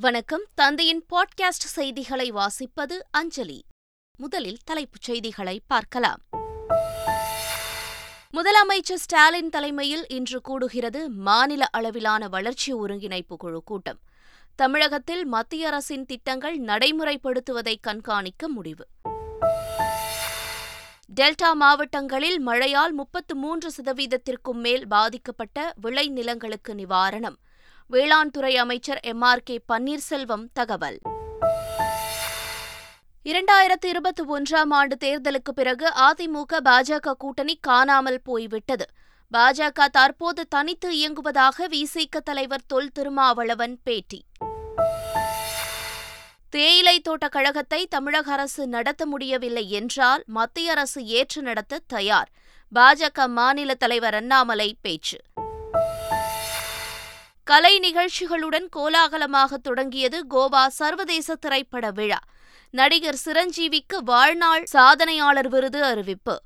வணக்கம். தந்தையின் பாட்காஸ்ட் செய்திகளை வாசிப்பது அஞ்சலி. முதலில் தலைப்புச் செய்திகளை பார்க்கலாம். முதலமைச்சர் ஸ்டாலின் தலைமையில் இன்று கூடுகிறது மாநில அளவிலான வளர்ச்சி ஒருங்கிணைப்பு குழு கூட்டம். தமிழகத்தில் மத்திய அரசின் திட்டங்கள் நடைமுறைப்படுத்துவதை கண்காணிக்க முடிவு. டெல்டா மாவட்டங்களில் மழையால் முப்பத்து மூன்று சதவீதத்திற்கும் மேல் பாதிக்கப்பட்ட விளைநிலங்களுக்கு நிவாரணம். வேளாண் துறை அமைச்சர் எம் ஆர் கே பன்னீர்செல்வம் தகவல். இரண்டாயிரத்து இருபத்தி ஒன்றாம் ஆண்டு தேர்தலுக்கு பிறகு அதிமுக பாஜக கூட்டணி காணாமல் போய்விட்டது. பாஜக தற்போது தனித்து இயங்குவதாக விசிக தலைவர் தொல் திருமாவளவன் பேட்டி. தேயிலை தோட்ட கழகத்தை தமிழக அரசு நடத்த முடியவில்லை என்றால் மத்திய அரசு ஏற்று நடத்த தயார். பாஜக மாநில தலைவர் அண்ணாமலை பேச்சு. கலை நிகழ்ச்சிகளுடன் கோலாகலமாக தொடங்கியது கோவா சர்வதேச திரைப்பட விழா. நடிகர் சிரஞ்சீவிக்கு வாழ்நாள் சாதனையாளர் விருது அறிவிப்பு.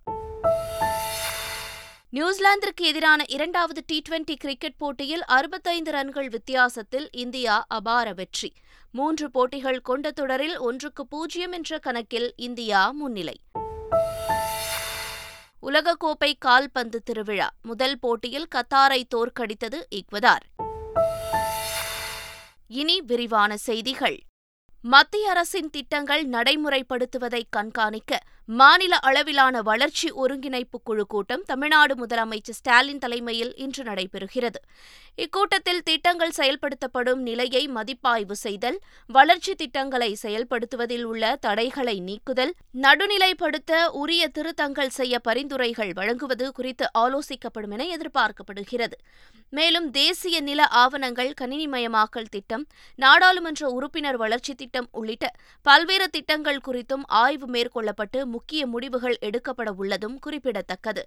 நியூசிலாந்திற்கு எதிரான இரண்டாவது டி டுவெண்டி கிரிக்கெட் போட்டியில் அறுபத்தைந்து ரன்கள் வித்தியாசத்தில் இந்தியா அபார வெற்றி. மூன்று போட்டிகள் கொண்ட தொடரில் ஒன்றுக்கு பூஜ்ஜியம் என்ற கணக்கில் இந்தியா முன்னிலை. உலகக்கோப்பை கால்பந்து திருவிழா. முதல் போட்டியில் கத்தாரை தோற்கடித்தது ஈக்வதார். இனி விரிவான செய்திகள். மத்திய அரசின் திட்டங்கள் நடைமுறைப்படுத்துவதை கண்காணிக்க மாநில அளவிலான வளர்ச்சி ஒருங்கிணைப்பு குழு கூட்டம் தமிழ்நாடு முதலமைச்சர் ஸ்டாலின் தலைமையில் இன்று நடைபெறுகிறது. இக்கூட்டத்தில் திட்டங்கள் செயல்படுத்தப்படும் நிலையை மதிப்பாய்வு செய்தல் வளர்ச்சி திட்டங்களை செயல்படுத்துவதில் உள்ள தடைகளை நீக்குதல் நடுநிலைப்படுத்த உரிய திருத்தங்கள் செய்ய பரிந்துரைகள் வழங்குவது குறித்து ஆலோசிக்கப்படும் என எதிர்பார்க்கப்படுகிறது. மேலும் தேசிய நில ஆவணங்கள் கணினிமயமாக்கல் திட்டம் நாடாளுமன்ற உறுப்பினர் வளர்ச்சி திட்டம் உள்ளிட்ட பல்வேறு திட்டங்கள் குறித்தும் ஆய்வு மேற்கொள்ளப்பட்டு முக்கிய முடிவுகள் எடுக்கப்பட உள்ளதும் குறிப்பிடத்தக்கது.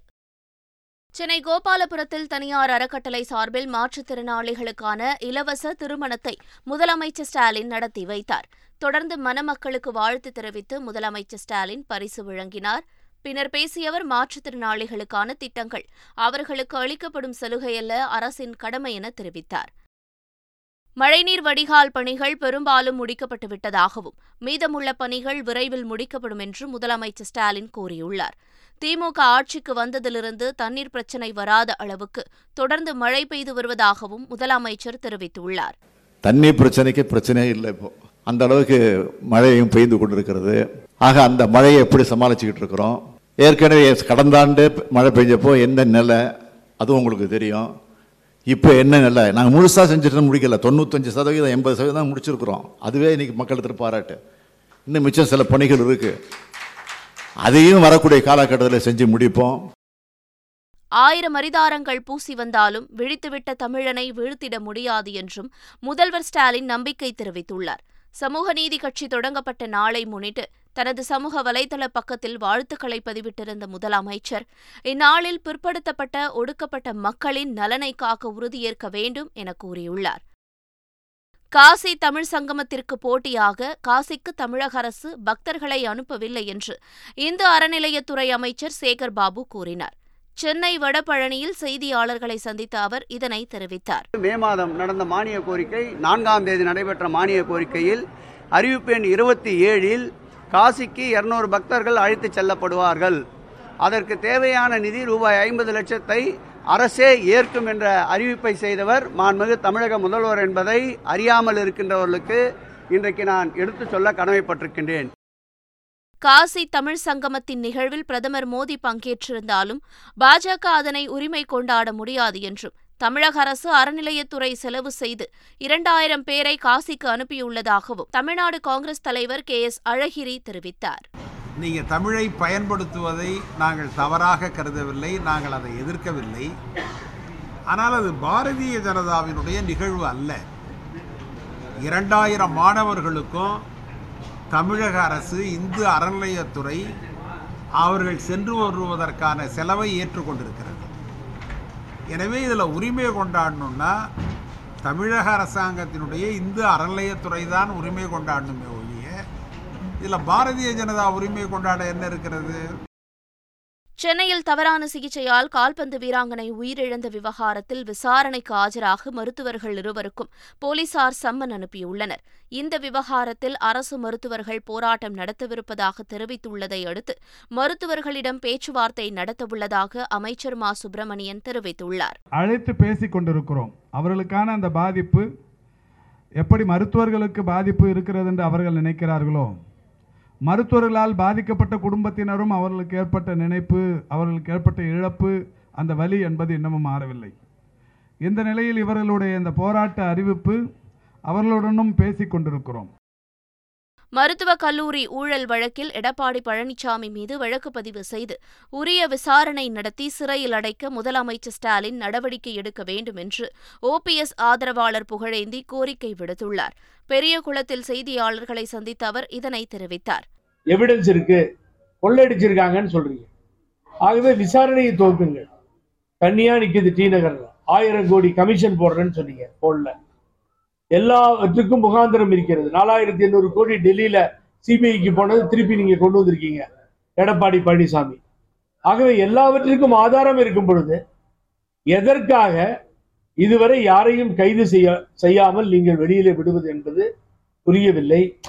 சென்னை கோபாலபுரத்தில் தனியார் அறக்கட்டளை சார்பில் மாற்றுத்திறனாளிகளுக்கான இலவச திருமணத்தை முதலமைச்சர் ஸ்டாலின் நடத்தி வைத்தார். தொடர்ந்து மணமக்களுக்கு வாழ்த்து தெரிவித்து முதலமைச்சர் ஸ்டாலின் பரிசு வழங்கினார். பின்னர் பேசியவர் மாற்றுத்திறனாளிகளுக்கான திட்டங்கள். அவர்களுக்கு அளிக்கப்படும் சலுகையல்ல அரசின் கடமை என தெரிவித்தார். மழைநீர் வடிகால் பணிகள் பெரும்பாலும் முடிக்கப்பட்டுவிட்டதாகவும் மீதமுள்ள பணிகள் விரைவில் முடிக்கப்படும் என்று முதலமைச்சர் ஸ்டாலின் கூறியுள்ளார். திமுக ஆட்சிக்கு வந்ததிலிருந்து தண்ணீர் பிரச்சினை வராத அளவுக்கு தொடர்ந்து மழை பெய்து வருவதாகவும் முதலமைச்சர் தெரிவித்துள்ளார். தண்ணீர் பிரச்சனைக்கு பிரச்சனையே இல்லை இப்போ. அந்த அளவுக்கு மழையும் பெய்து கொண்டிருக்கிறது. ஆக அந்த மழையை எப்படி சமாளிச்சுக்கிட்டு இருக்கிறோம்? ஏற்கனவே கடந்த ஆண்டு மழை பெஞ்சப்போ எந்த நிலை? அதுவும் உங்களுக்கு தெரியும். இப்போ என்ன நிலை நாங்கள் முழுசாக செஞ்சுட்டு முடிக்கல. தொண்ணூத்தஞ்சு சதவீதம் எண்பது சதவீதம் முடிச்சிருக்கிறோம். அதுவே இன்றைக்கி மக்கள் பாராட்டு இன்னும் மிச்சம் சில பணிகள் இருக்குது அதையும் வரக்கூடிய காலகட்டத்தில் செஞ்சு முடிப்போம். ஆயிரம் அரிதாரங்கள் பூசி வந்தாலும் விழித்துவிட்ட தமிழனை வீழ்த்திட முடியாது என்றும் முதல்வர் ஸ்டாலின் நம்பிக்கை தெரிவித்துள்ளார். சமூக நீதி கட்சி தொடங்கப்பட்ட நாளை முன்னிட்டு தனது சமூக வலைதள பக்கத்தில் வாழ்த்துக்களை பதிவிட்டிருந்த முதலமைச்சர் இந்நாளில் பிற்படுத்தப்பட்ட ஒடுக்கப்பட்ட மக்களின் நலனை காக்க உறுதியேற்க வேண்டும் என கூறியுள்ளார். காசி தமிழ் சங்கமத்திற்கு போட்டியாக காசிக்கு தமிழக அரசு பக்தர்களை அனுப்பவில்லை என்று இந்து அறநிலையத்துறை அமைச்சர் சேகர் பாபு கூறினார். சென்னை வடபழனியில் செய்தியாளர்களை சந்தித்த அவர் இதனை தெரிவித்தார். மே மாதம் நடந்த மானிய கோரிக்கை நான்காம் தேதி நடைபெற்ற மானிய கோரிக்கையில் அறிவிப்பு எண் இருபத்தி ஏழில் காசிக்கு இருநூறு பக்தர்கள் அழைத்துச் செல்லப்படுவார்கள். அதற்கு தேவையான நிதி ரூபாய் ஐம்பது லட்சத்தை அரசே ஏற்கும் என்ற அறிவிப்பை செய்தவர் மாண்புமிகு தமிழக முதல்வர் என்பதை அறியாமல் இருக்கின்றவர்களுக்கு இன்றைக்கு நான் எடுத்துச் சொல்ல கடமைப்பட்டிருக்கின்றேன். காசி தமிழ் சங்கமத்தின் நிகழ்வில் பிரதமர் மோடி பங்கேற்றிருந்தாலும் பாஜக அதனை உரிமை கொண்டாட முடியாது என்றும் தமிழக அரசு அறநிலையத்துறை செலவு செய்து இரண்டாயிரம் பேரை காசிக்கு அனுப்பியுள்ளதாகவும் தமிழ்நாடு காங்கிரஸ் தலைவர் கே எஸ் அழகிரி தெரிவித்தார். நீங்க தமிழை பயன்படுத்துவதை நாங்கள் தவறாக கருதவில்லை நாங்கள் அதை எதிர்க்கவில்லை. ஆனால் அது பாரதிய ஜனதாவினுடைய நிகழ்வு அல்ல. இரண்டாயிரம் மாணவர்களுக்கும் தமிழக அரசு இந்து அறநிலையத்துறை அவர்கள் சென்று வருவதற்கான செலவை ஏற்றுக்கொண்டிருக்கிறது. எனவே இதில் உரிமை கொண்டாடணும்னா தமிழக அரசாங்கத்தினுடைய இந்து அறநிலையத்துறை தான் உரிமை கொண்டாடணுமே ஒழிய இதில் பாரதிய ஜனதா உரிமை கொண்டாட என்ன இருக்கிறது? சென்னையில் தவறான சிகிச்சையால் கால்பந்து வீராங்கனை உயிரிழந்த விவகாரத்தில் விசாரணைக்கு ஆஜராக மருத்துவர்கள் இருவருக்கும் போலீசார் சம்மன் அனுப்பியுள்ளனர். இந்த விவகாரத்தில் அரசு மருத்துவர்கள் போராட்டம் நடத்தவிருப்பதாக தெரிவித்துள்ளதை அடுத்து மருத்துவர்களிடம் பேச்சுவார்த்தை நடத்தவுள்ளதாக அமைச்சர் மா. சுப்பிரமணியன் தெரிவித்துள்ளார். அழைத்து பேசிக் கொண்டிருக்கிறோம். அவர்களுக்கான அந்த பாதிப்பு எப்படி மருத்துவர்களுக்கு பாதிப்பு இருக்கிறது என்று அவர்கள் நினைக்கிறார்களோ? மருத்துவர்களால் பாதிக்கப்பட்ட குடும்பத்தினரும் அவர்களுக்கு ஏற்பட்ட நினைப்பு அவர்களுக்கு ஏற்பட்ட இழப்பு அந்த வலி என்பது இன்னமும் மாறவில்லை. இந்த நிலையில் இவர்களுடைய இந்த போராட்ட அறிவிப்பு அவர்களுடனும் பேசிக் கொண்டிருக்கிறோம் மருத்துவக் கல்லூரி ஊழல் வழக்கில் எடப்பாடி பழனிசாமி மீது வழக்கு பதிவு செய்து உரிய விசாரணை நடத்தி சிறையில் அடைக்க முதலமைச்சர் ஸ்டாலின் நடவடிக்கை எடுக்க வேண்டும் என்று ஓபிஎஸ் ஆதரவாளர் புகழேந்தி கோரிக்கை விடுத்துள்ளார். பெரிய குளத்தில் செய்தியாளர்களை சந்தித்த அவர் இதனை தெரிவித்தார். எவிடன்ஸ் இருக்கு கொள்ளையடிச்சிருக்காங்கன்னு சொல்றீங்க. ஆகவே விசாரணையை துவக்குங்கள். தனியா நிக்குது டி நகர்ல. ஆயிரம் கோடி கமிஷன் போடுறேன்னு சொன்னீங்க போடல. எல்லாவற்றுக்கும் முகாந்திரம் இருக்கிறது. நாலாயிரத்தி எண்ணூறு கோடி டெல்லியில சிபிஐக்கு போனது திருப்பி நீங்க கொண்டு வந்திருக்கீங்க. எடப்பாடி பழனிசாமி. ஆகவே எல்லாவற்றிற்கும் ஆதாரம் இருக்கும் பொழுது எதற்காக இதுவரை யாரையும் கைது செய்ய செய்யாமல் நீங்கள் வெளியிலே விடுவது என்பது புரியவில்லை.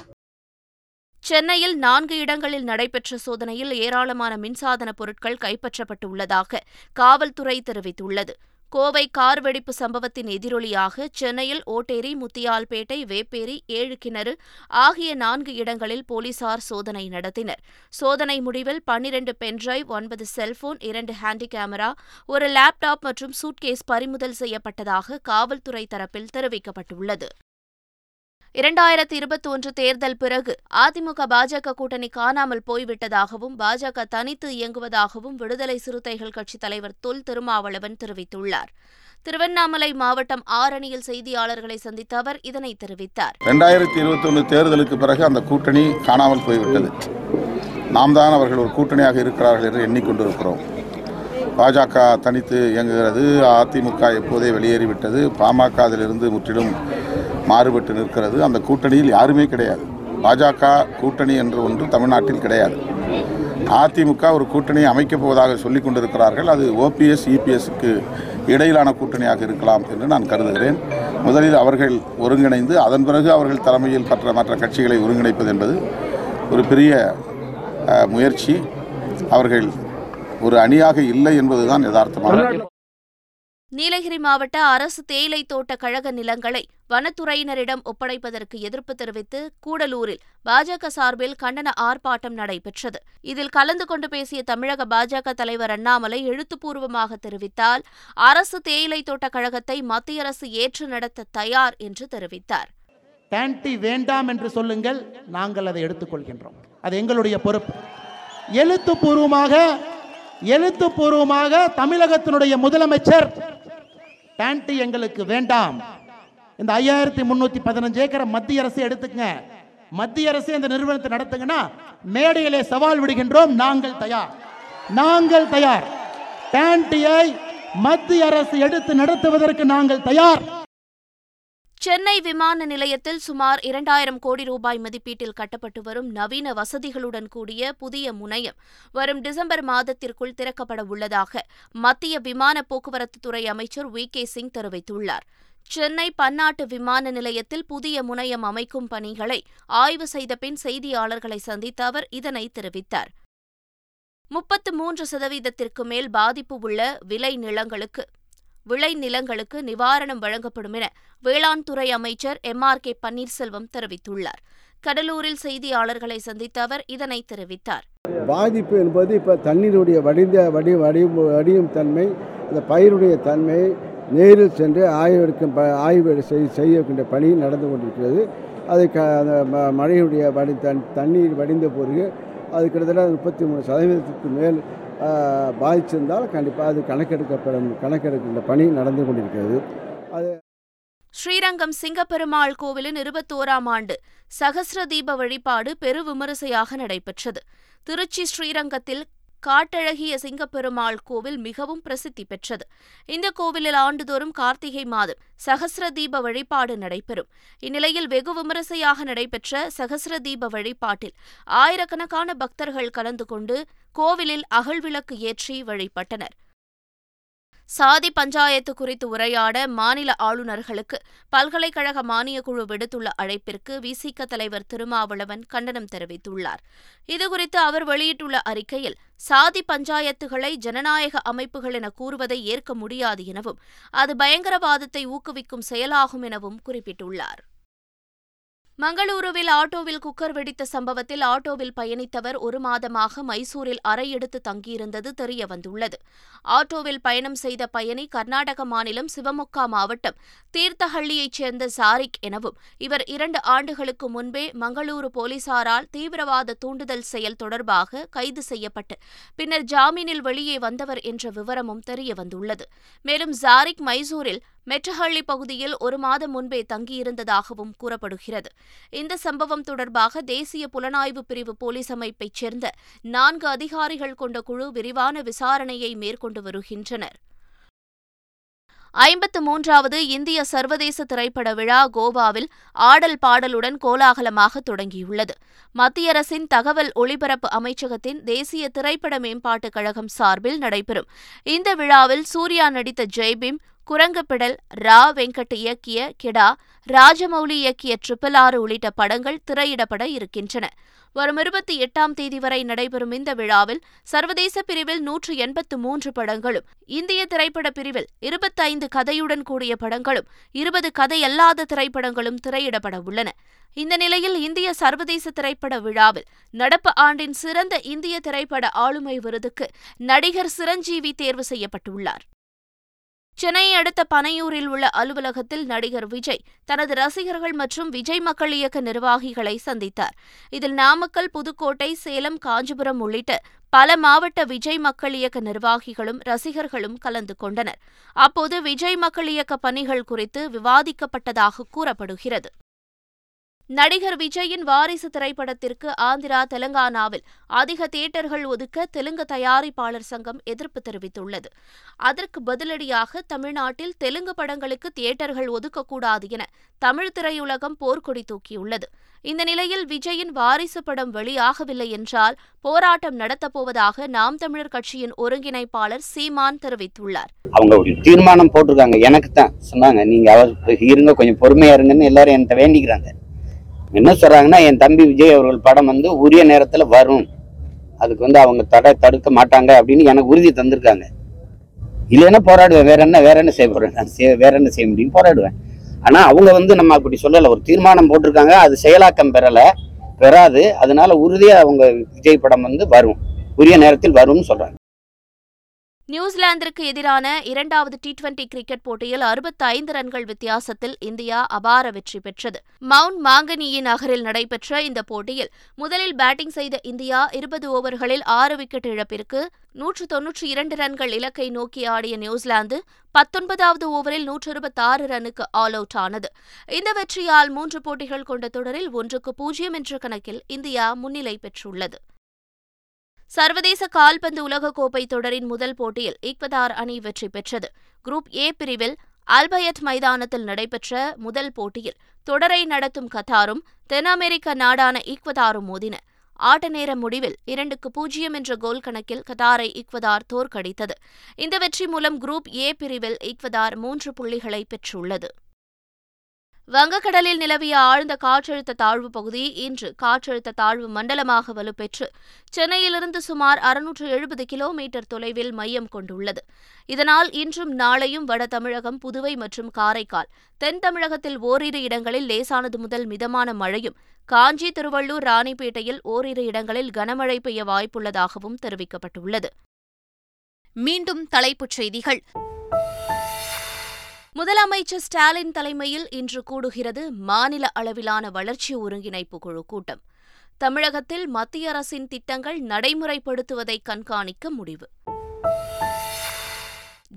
சென்னையில் நான்கு இடங்களில் நடைபெற்ற சோதனையில் ஏராளமான மின்சாதன பொருட்கள் கைப்பற்றப்பட்டுள்ளதாக காவல்துறை தெரிவித்துள்ளது. கோவை கார் வெடிப்பு சம்பவத்தின் எதிரொலியாக சென்னையில் ஓட்டேரி முத்தியால்பேட்டை வேப்பேரி ஏழு கிணறு ஆகிய நான்கு இடங்களில் போலீசார் சோதனை நடத்தினர். சோதனை முடிவில் பன்னிரண்டு பென்டிரைவ் ஒன்பது செல்போன் இரண்டு ஹேண்டி கேமரா ஒரு லேப்டாப் மற்றும் சூட்கேஸ் பறிமுதல் செய்யப்பட்டதாக காவல்துறை தரப்பில் தெரிவிக்கப்பட்டுள்ளது. இரண்டாயிரத்தி இருபத்தி ஒன்று தேர்தல் பிறகு அதிமுக பாஜக கூட்டணி காணாமல் போய்விட்டதாகவும் பாஜக தனித்து இயங்குவதாகவும் விடுதலை சிறுத்தைகள் கட்சித் தலைவர் தொல் திருமாவளவன் தெரிவித்துள்ளார். திருவண்ணாமலை மாவட்டம் ஆரணியில் செய்தியாளர்களை சந்தித்த அவர் இதனை தெரிவித்தார். இரண்டாயிரத்தி இருபத்தி ஒன்று தேர்தலுக்கு பிறகு அந்த கூட்டணி காணாமல் போய்விட்டது. நாம் தான் அவர்கள் ஒரு கூட்டணியாக இருக்கிறார்கள் என்று எண்ணிக்கொண்டிருக்கிறோம் பாஜக தனித்து இயங்குகிறது. அதிமுக எப்போதே வெளியேறிவிட்டது. பாமக அதிலிருந்து முற்றிலும் மாறுபட்டு நிற்கிறது. அந்த கூட்டணியில் யாருமே கிடையாது. பாஜக கூட்டணி என்று ஒன்று தமிழ்நாட்டில் கிடையாது. அதிமுக ஒரு கூட்டணியை அமைக்கப் போவதாக சொல்லிக் கொண்டிருக்கிறார்கள். அது ஓபிஎஸ் இபிஎஸ்க்கு இடையிலான கூட்டணியாக இருக்கலாம் என்று நான் கருதுகிறேன். முதலில் அவர்கள் ஒருங்கிணைந்து அதன் பிறகு அவர்கள் தலைமையில் மற்ற மற்ற கட்சிகளை ஒருங்கிணைப்பது என்பது ஒரு பெரிய முயற்சி. அவர்கள் ஒரு அணியாக இல்லை என்பதுதான் யதார்த்தமான நீலகிரி மாவட்ட அரசு தேயிலை தோட்ட கழக நிலங்களை வனத்துறையினரிடம் ஒப்படைப்பதற்கு எதிர்ப்பு தெரிவித்து கூடலூரில் பாஜக சார்பில் கண்டன ஆர்ப்பாட்டம் நடைபெற்றது. இதில் கலந்து கொண்டு பேசிய தமிழக பாஜக தலைவர் அண்ணாமலை எழுத்துப்பூர்வமாக தெரிவித்தால் அரசு தேயிலை தோட்ட கழகத்தை மத்திய அரசு ஏற்று நடத்த தயார் என்று தெரிவித்தார். வேண்டாம் என்று சொல்லுங்கள் நாங்கள் அதை எடுத்துக்கொள்கின்றோம். அது எங்களுடைய பொறுப்பு. எழுத்துப்பூர்வமாக எழுத்துப்பூர்வமாக தமிழகத்தினுடைய முதலமைச்சர் டேண்டி எங்களுக்கு வேண்டாம். இந்த ஐயாயிரத்தி முன்னூத்தி பதினஞ்சு ஏக்கரை மத்திய அரசு எடுத்துக்கங்க. மத்திய அரசு இந்த நிறுவனத்தை நடத்துங்கன்னா மேடையிலே சவால் விடுகின்றோம். நாங்கள் தயார். நாங்கள் தயார். டேண்டியை மத்திய அரசு எடுத்து நடத்துவதற்கு நாங்கள் தயார். சென்னை விமான நிலையத்தில் சுமார் இரண்டாயிரம் கோடி ரூபாய் மதிப்பீட்டில் கட்டப்பட்டு வரும் நவீன வசதிகளுடன் கூடிய புதிய முனையம் வரும் டிசம்பர் மாதத்திற்குள் திறக்கப்பட உள்ளதாக மத்திய விமான போக்குவரத்து துறை அமைச்சர் வி கே சிங் தெரிவித்துள்ளார். சென்னை பன்னாட்டு விமான நிலையத்தில் புதிய முனையம் அமைக்கும் பணிகளை ஆய்வு செய்த பின் செய்தியாளர்களை சந்தித்த அவர் இதனை தெரிவித்தார். முப்பத்து மூன்று சதவீதத்திற்கு மேல் பாதிப்பு உள்ள விளை நிலங்களுக்கு விளை நிலங்களுக்கு நிவாரணம் வழங்கப்படும் என வேளாண் துறை அமைச்சர் எம் ஆர் கே பன்னீர்செல்வம் தெரிவித்துள்ளார். கடலூரில் செய்தியாளர்களை சந்தித்த அவர் இதனை தெரிவித்தார். பாதிப்பு என்பது இப்போ தண்ணீருடைய வடிந்த வடி வடியும் வடியும் தன்மை இந்த பயிருடைய தன்மை நேரில் சென்று ஆய்வெடுக்கும் ப ஆய்வு செய் செய்யக்கூடிய பணி நடந்து கொண்டிருக்கிறது. அது க அந்த ம- மழையுடைய வடி தன் தண்ணீர் வடிந்த பிறகு அது கிட்டத்தட்ட முப்பத்தி மூணு சதவீதத்துக்கு மேல் பாதிச்சிருந்தால் கண்டிப்பாக அது கணக்கெடுக்கப்படும். கணக்கெடுக்கின்ற பணி நடந்து கொண்டிருக்கிறது. அது ஸ்ரீரங்கம் சிங்கப்பெருமாள் கோவிலின் இருபத்தோராம் ஆண்டு சகசிர தீப வழிபாடு பெரு விமரிசையாக நடைபெற்றது. திருச்சி ஸ்ரீரங்கத்தில் காட்டழகிய சிங்கப்பெருமாள் கோவில் மிகவும் பிரசித்தி பெற்றது. இந்த கோவிலில் ஆண்டுதோறும் கார்த்திகை மாதம் சகஸ்ர தீப வழிபாடு நடைபெறும். இந்நிலையில் வெகு விமரிசையாக நடைபெற்ற சகஸ்ர தீப வழிபாட்டில் ஆயிரக்கணக்கான பக்தர்கள் கலந்து கொண்டு கோவிலில் அகழ்விளக்கு ஏற்றி வழிபட்டனர். சாதி பஞ்சாயத்து குறித்து உரையாட மாநில ஆளுநர்களுக்கு பல்கலைக்கழக மானியக் குழு விடுத்துள்ள அழைப்பிற்கு விசிக தலைவர் திருமாவளவன் கண்டனம் தெரிவித்துள்ளார். இதுகுறித்து அவர் வெளியிட்டுள்ள அறிக்கையில் சாதி பஞ்சாயத்துகளை ஜனநாயக அமைப்புகள் என கூறுவதை ஏற்க முடியாது எனவும் அது பயங்கரவாதத்தை ஊக்குவிக்கும் செயலாகும் எனவும் குறிப்பிட்டுள்ளார். மங்களூருவில் ஆட்டோவில் குக்கர் வெடித்த சம்பவத்தில் ஆட்டோவில் பயணித்தவர் ஒரு மாதமாக மைசூரில் அறை எடுத்து தங்கியிருந்தது தெரியவந்துள்ளது. ஆட்டோவில் பயணம் செய்த பயணி கர்நாடக மாநிலம் சிவமொக்கா மாவட்டம் தீர்த்தஹள்ளியைச் சேர்ந்த சாரிக் எனவும் இவர் இரண்டு ஆண்டுகளுக்கு முன்பே மங்களூரு போலீசாரால் தீவிரவாத தூண்டுதல் செயல் தொடர்பாக கைது செய்யப்பட்டு பின்னர் ஜாமீனில் வெளியே வந்தவர் என்ற விவரமும் தெரியவந்துள்ளது. மேலும் ஜாரிக் மைசூரில் மெட்டஹள்ளி பகுதியில் ஒரு மாதம் முன்பே தங்கியிருந்ததாகவும் கூறப்படுகிறது. இந்த சம்பவம் தொடர்பாக தேசிய புலனாய்வு பிரிவு போலீஸ் அமைப்பைச் சேர்ந்த நான்கு அதிகாரிகள் கொண்ட குழு விரிவான விசாரணையை மேற்கொண்டு வருகின்றனர். ஐம்பத்து மூன்றாவது இந்திய சர்வதேச திரைப்பட விழா கோவாவில் ஆடல் பாடலுடன் கோலாகலமாக தொடங்கியுள்ளது. மத்திய அரசின் தகவல் ஒளிபரப்பு அமைச்சகத்தின் தேசிய திரைப்பட மேம்பாட்டுக் கழகம் சார்பில் நடைபெறும். இந்த விழாவில் சூர்யா நடித்த ஜெய்பீம் குரங்குபிடல் ரா. வெங்கட் இயக்கிய கெடா ராஜமௌலி இயக்கிய ட்ரிபிள் ஆறு உள்ளிட்ட படங்கள் திரையிடப்பட இருக்கின்றன. வரும் இருபத்தி எட்டாம் தேதி வரை நடைபெறும் இந்த விழாவில் சர்வதேச பிரிவில் நூற்று எண்பத்து மூன்று படங்களும் இந்திய திரைப்பட பிரிவில் இருபத்தைந்து கதையுடன் கூடிய படங்களும் இருபது கதையல்லாத திரைப்படங்களும் திரையிடப்பட உள்ளன. இந்த நிலையில் இந்திய சர்வதேச திரைப்பட விழாவில் நடப்பு ஆண்டின் சிறந்த இந்திய திரைப்பட ஆளுமை விருதுக்கு நடிகர் சிரஞ்சீவி தேர்வு செய்யப்பட்டுள்ளார். சென்னையை அடுத்த பனையூரில் உள்ள அலுவலகத்தில் நடிகர் விஜய் தனது ரசிகர்கள் மற்றும் விஜய் மக்கள் இயக்க நிர்வாகிகளை சந்தித்தார். இதில் நாமக்கல் புதுக்கோட்டை சேலம் காஞ்சிபுரம் உள்ளிட்ட பல மாவட்ட விஜய் மக்கள் இயக்க நிர்வாகிகளும் ரசிகர்களும் கலந்து கொண்டனர். அப்போது விஜய் மக்கள் இயக்க பணிகள் குறித்து விவாதிக்கப்பட்டதாக கூறப்படுகிறது. நடிகர் விஜயின் வாரிசு திரைப்படத்திற்கு ஆந்திரா தெலங்கானாவில் அதிக தியேட்டர்கள் ஒதுக்க தெலுங்கு தயாரிப்பாளர் சங்கம் எதிர்ப்பு தெரிவித்துள்ளது. அதற்கு பதிலடியாக தமிழ்நாட்டில் தெலுங்கு படங்களுக்கு தியேட்டர்கள் ஒதுக்கக்கூடாது என தமிழ் திரையுலகம் போர்க்கொடி தூக்கியுள்ளது. இந்த நிலையில் விஜயின் வாரிசு படம் வெளியாகவில்லை என்றால் போராட்டம் நடத்தப்போவதாக நாம் தமிழர் கட்சியின் ஒருங்கிணைப்பாளர் சீமான் தெரிவித்துள்ளார். அவங்க ஒரு தீர்மானம் போட்டிருக்காங்க. எனக்கு தான். சொன்னாங்க நீங்க அவர் இருங்க கொஞ்சம் பொறுமையா இருங்கன்னு எல்லாரும் என்கிட்ட வேண்டிக்கிறாங்க. என்ன சொல்றாங்கன்னா என் தம்பி விஜய் அவர்கள் படம் வந்து உரிய நேரத்தில் வரும். அதுக்கு வந்து அவங்க தடை தடுக்க மாட்டாங்க அப்படின்னு எனக்கு உறுதி தந்திருக்காங்க. இல்லைன்னா போராடுவேன். வேற என்ன வேற என்ன செய்ய போறேன்? நான் வேற என்ன செய்ய முடியும்? போராடுவேன். ஆனால் அவங்க வந்து நம்ம அப்படி சொல்லலை. ஒரு தீர்மானம் போட்டிருக்காங்க. அது செயலாக்கம் பெறலை பெறாது. அதனால உறுதியாக அவங்க விஜய் படம் வந்து வரும். உரிய நேரத்தில் வரும்னு சொல்கிறாங்க நியூசிலாந்திற்கு எதிரான இரண்டாவது டி டுவெண்டி கிரிக்கெட் போட்டியில் அறுபத்தைந்து ரன்கள் வித்தியாசத்தில் இந்தியா அபார வெற்றி பெற்றது. மவுண்ட் மாங்கனியி நகரில் நடைபெற்ற இந்த போட்டியில் முதலில் பேட்டிங் செய்த இந்தியா இருபது ஓவர்களில் ஆறு விக்கெட் இழப்பிற்கு நூற்று தொன்னூற்றி இரண்டு ரன்கள் இலக்கை நோக்கி ஆடிய நியூசிலாந்து பத்தொன்பதாவது ஓவரில் நூற்று இருபத்தாறு ரன்னுக்கு ஆல் அவுட் ஆனது. இந்த வெற்றியால் மூன்று போட்டிகள் கொண்ட தொடரில் ஒன்றுக்கு பூஜ்ஜியம் என்ற கணக்கில் இந்தியா முன்னிலை பெற்றுள்ளது. சர்வதேச கால்பந்து உலகக்கோப்பை தொடரின் முதல் போட்டியில் ஈக்வதார் அணி வெற்றி பெற்றது. குரூப் ஏ பிரிவில் அல்பயட் மைதானத்தில் நடைபெற்ற முதல் போட்டியில் தொடரை நடத்தும் கத்தாரும் தென் அமெரிக்க நாடான ஈக்வதாரும் மோதின. ஆட்ட நேர முடிவில் இரண்டுக்கு பூஜ்ஜியம் என்ற கோல் கணக்கில் கதாரை ஈக்வதார் தோற்கடித்தது. இந்த வெற்றி மூலம் குரூப் ஏ பிரிவில் ஈக்வதார் மூன்று புள்ளிகளை பெற்றுள்ளது. வங்கக்கடலில் நிலவிய ஆழ்ந்த காற்றழுத்த தாழ்வு பகுதி இன்று காற்றழுத்த தாழ்வு மண்டலமாக வலுப்பெற்று சென்னையிலிருந்து சுமார் அறுநூற்று எழுபது கிலோமீட்டர் தொலைவில் மையம் கொண்டுள்ளது. இதனால் இன்றும் நாளையும் வட தமிழகம் புதுவை மற்றும் காரைக்கால் தென் தமிழகத்தில் ஓரிரு இடங்களில் லேசானது முதல் மிதமான மழையும் காஞ்சி திருவள்ளூர் ராணிப்பேட்டையில் ஓரிரு இடங்களில் கனமழை பெய்ய வாய்ப்புள்ளதாகவும் தெரிவிக்கப்பட்டுள்ளது. மீண்டும் தலைப்புச் செய்திகள். முதலமைச்சர் ஸ்டாலின் தலைமையில் இன்று கூடுகிறது மாநில அளவிலான வளர்ச்சி ஒருங்கிணைப்பு குழு கூட்டம். தமிழகத்தில் மத்திய அரசின் திட்டங்கள் நடைமுறைப்படுத்துவதை கண்காணிக்க முடிவு.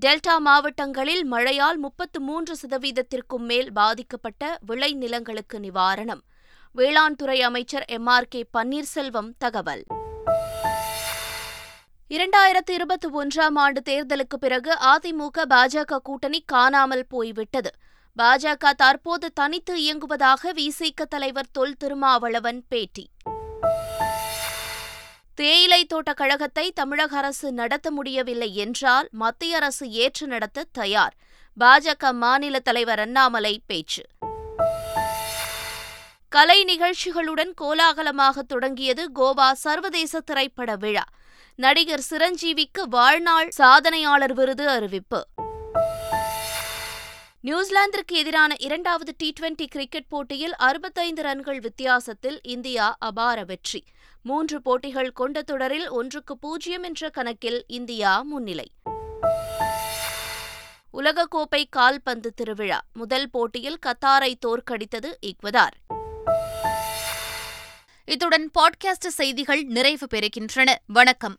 டெல்டா மாவட்டங்களில் மழையால் முப்பத்து மூன்று சதவீதத்திற்கும் மேல் பாதிக்கப்பட்ட விளைநிலங்களுக்கு நிவாரணம். வேளாண் துறை அமைச்சர் எம் ஆர் கே பன்னீர்செல்வம் தகவல். இரண்டாயிரத்து இருபத்தி ஒன்றாம் ஆண்டு தேர்தலுக்கு பிறகு அதிமுக பாஜக கூட்டணி காணாமல் போய்விட்டது. பாஜக தற்போது தனித்து இயங்குவதாக விசிக தலைவர் தொல் திருமாவளவன் பேட்டி. தேயிலை தோட்ட கழகத்தை தமிழக அரசு நடத்த முடியவில்லை என்றால் மத்திய அரசு ஏற்று நடத்த தயார். பாஜக மாநில தலைவர் அண்ணாமலை பேச்சு. கலை நிகழ்ச்சிகளுடன் கோலாகலமாக தொடங்கியது கோவா சர்வதேச திரைப்பட விழா. நடிகர் சிரஞ்சீவிக்கு வாழ்நாள் சாதனையாளர் விருது அறிவிப்பு. நியூசிலாந்திற்கு எதிரான இரண்டாவது டி டுவெண்டி கிரிக்கெட் போட்டியில் அறுபத்தைந்து ரன்கள் வித்தியாசத்தில் இந்தியா அபார வெற்றி. மூன்று போட்டிகள் கொண்ட தொடரில் ஒன்றுக்கு பூஜ்ஜியம் என்ற கணக்கில் இந்தியா முன்னிலை. உலகக்கோப்பை கால்பந்து திருவிழா. முதல் போட்டியில் கத்தாரை தோற்கடித்தது ஈக்வதார் இத்துடன் பாட்காஸ்ட் செய்திகள் நிறைவு பெறுகின்றன. வணக்கம்.